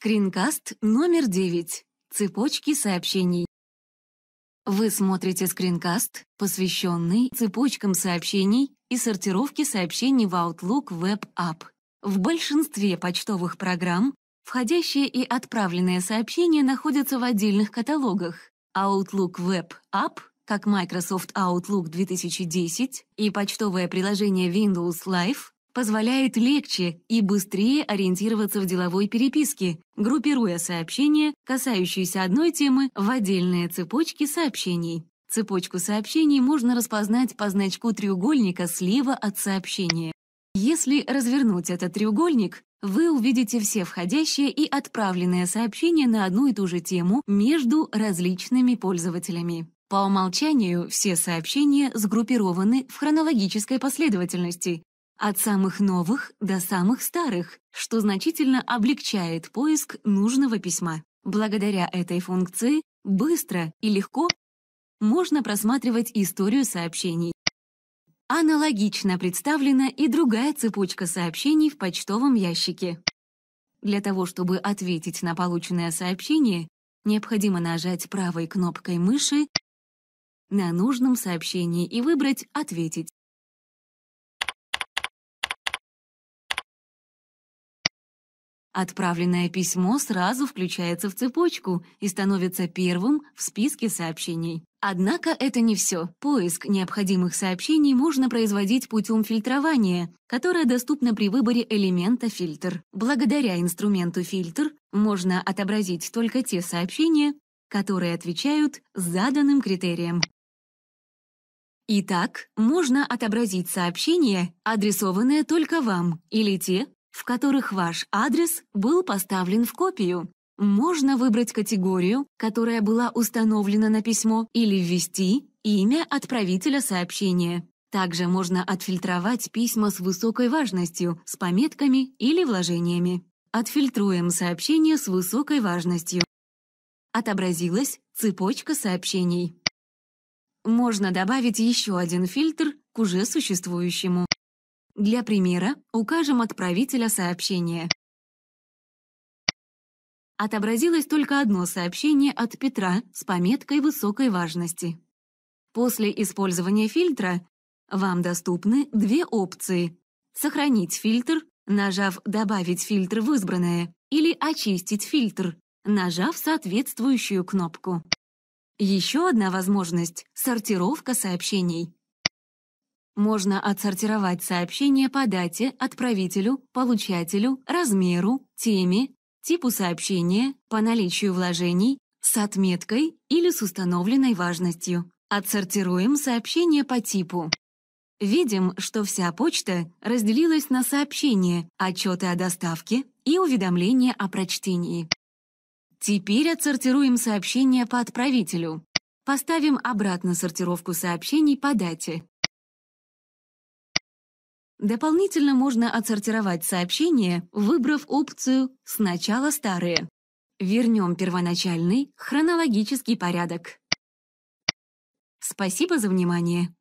Скринкаст номер 9. Цепочки сообщений. Вы смотрите скринкаст, посвященный цепочкам сообщений и сортировке сообщений в Outlook Web App. В большинстве почтовых программ входящие и отправленные сообщения находятся в отдельных каталогах. Outlook Web App, как Microsoft Outlook 2010 и почтовое приложение Windows Live позволяет легче и быстрее ориентироваться в деловой переписке, группируя сообщения, касающиеся одной темы, в отдельные цепочки сообщений. Цепочку сообщений можно распознать по значку треугольника слева от сообщения. Если развернуть этот треугольник, вы увидите все входящие и отправленные сообщения на одну и ту же тему между различными пользователями. По умолчанию все сообщения сгруппированы в хронологической последовательности, от самых новых до самых старых, что значительно облегчает поиск нужного письма. Благодаря этой функции быстро и легко можно просматривать историю сообщений. Аналогично представлена и другая цепочка сообщений в почтовом ящике. Для того, чтобы ответить на полученное сообщение, необходимо нажать правой кнопкой мыши на нужном сообщении и выбрать «Ответить». Отправленное письмо сразу включается в цепочку и становится первым в списке сообщений. Однако это не все. Поиск необходимых сообщений можно производить путем фильтрования, которое доступно при выборе элемента «Фильтр». Благодаря инструменту «Фильтр» можно отобразить только те сообщения, которые отвечают заданным критериям. Итак, можно отобразить сообщения, адресованные только вам, или те, в которых ваш адрес был поставлен в копию. Можно выбрать категорию, которая была установлена на письмо, или ввести имя отправителя сообщения. Также можно отфильтровать письма с высокой важностью, с пометками или вложениями. Отфильтруем сообщение с высокой важностью. Отобразилась цепочка сообщений. Можно добавить еще один фильтр к уже существующему. Для примера укажем отправителя сообщения. Отобразилось только одно сообщение от Петра с пометкой высокой важности. После использования фильтра вам доступны две опции. Сохранить фильтр, нажав «Добавить фильтр в избранное» или «Очистить фильтр», нажав соответствующую кнопку. Еще одна возможность — сортировка сообщений. Можно отсортировать сообщение по дате, отправителю, получателю, размеру, теме, типу сообщения, по наличию вложений, с отметкой или с установленной важностью. Отсортируем сообщение по типу. Видим, что вся почта разделилась на сообщения, отчеты о доставке и уведомления о прочтении. Теперь отсортируем сообщения по отправителю. Поставим обратно сортировку сообщений по дате. Дополнительно можно отсортировать сообщения, выбрав опцию «Сначала старые». Вернем первоначальный хронологический порядок. Спасибо за внимание.